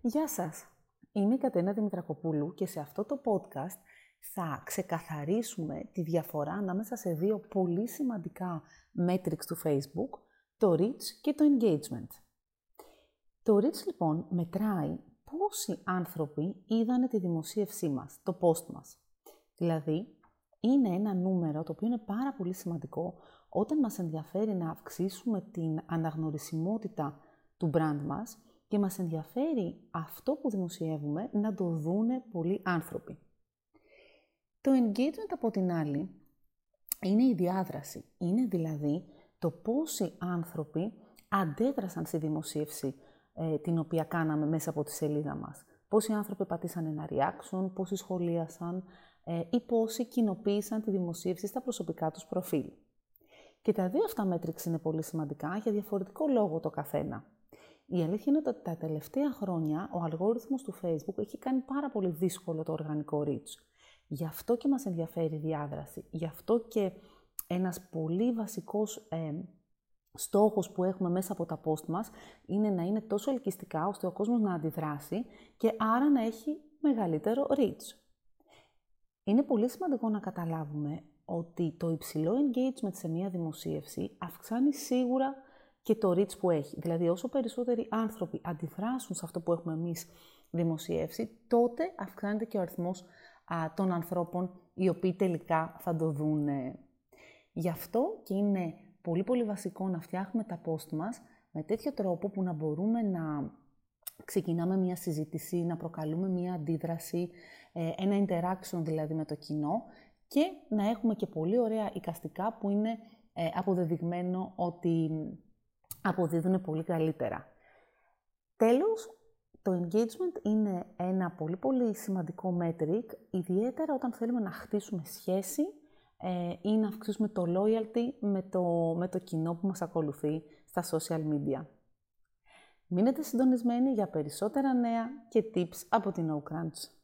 Γεια σας! Είμαι η Κατένα Δημητρακοπούλου και σε αυτό το podcast θα ξεκαθαρίσουμε τη διαφορά ανάμεσα σε δύο πολύ σημαντικά metrics του Facebook, το reach και το engagement. Το reach λοιπόν μετράει πόσοι άνθρωποι είδανε τη δημοσίευσή μας, το post μας. Δηλαδή, είναι ένα νούμερο το οποίο είναι πάρα πολύ σημαντικό όταν μας ενδιαφέρει να αυξήσουμε την αναγνωρισιμότητα του brand μας και μας ενδιαφέρει αυτό που δημοσιεύουμε να το δούνε πολλοί άνθρωποι. Το engagement από την άλλη είναι η διάδραση. Είναι δηλαδή το πόσοι άνθρωποι αντέδρασαν στη δημοσίευση ε, την οποία κάναμε μέσα από τη σελίδα μας. Πόσοι άνθρωποι πατήσαν ένα reaction, πόσοι σχολίασαν ε, ή πόσοι κοινοποίησαν τη δημοσίευση στα προσωπικά τους προφίλ. Και τα δύο αυτά μέτρηξ είναι πολύ σημαντικά για διαφορετικό λόγο το καθένα. Η αλήθεια είναι ότι τα τελευταία χρόνια ο αλγόριθμος του Facebook έχει κάνει πάρα πολύ δύσκολο το οργανικό reach. Γι' αυτό και μας ενδιαφέρει η διάδραση. Γι' αυτό και ένας πολύ βασικός ε, στόχος που έχουμε μέσα από τα post μας είναι να είναι τόσο ελκυστικά ώστε ο κόσμος να αντιδράσει και άρα να έχει μεγαλύτερο reach. Είναι πολύ σημαντικό να καταλάβουμε ότι το υψηλό engagement σε μία δημοσίευση αυξάνει σίγουρα και το reach που έχει. Δηλαδή, όσο περισσότεροι άνθρωποι αντιδράσουν σε αυτό που έχουμε εμείς δημοσιεύσει, τότε αυξάνεται και ο αριθμός των ανθρώπων οι οποίοι τελικά θα το δουν. Γι' αυτό και είναι πολύ πολύ βασικό να φτιάχνουμε τα post μας με τέτοιο τρόπο που να μπορούμε να ξεκινάμε μια συζήτηση, να προκαλούμε μια αντίδραση, ε, ένα interaction δηλαδή με το κοινό και να έχουμε και πολύ ωραία οικαστικά που είναι ε, αποδεδειγμένο ότι αποδίδουν πολύ καλύτερα. Τέλος, το engagement είναι ένα πολύ πολύ σημαντικό metric, ιδιαίτερα όταν θέλουμε να χτίσουμε σχέση ε, ή να αυξήσουμε το loyalty με το, με το κοινό που μας ακολουθεί στα social media. Μείνετε συντονισμένοι για περισσότερα νέα και tips από την OCrunch.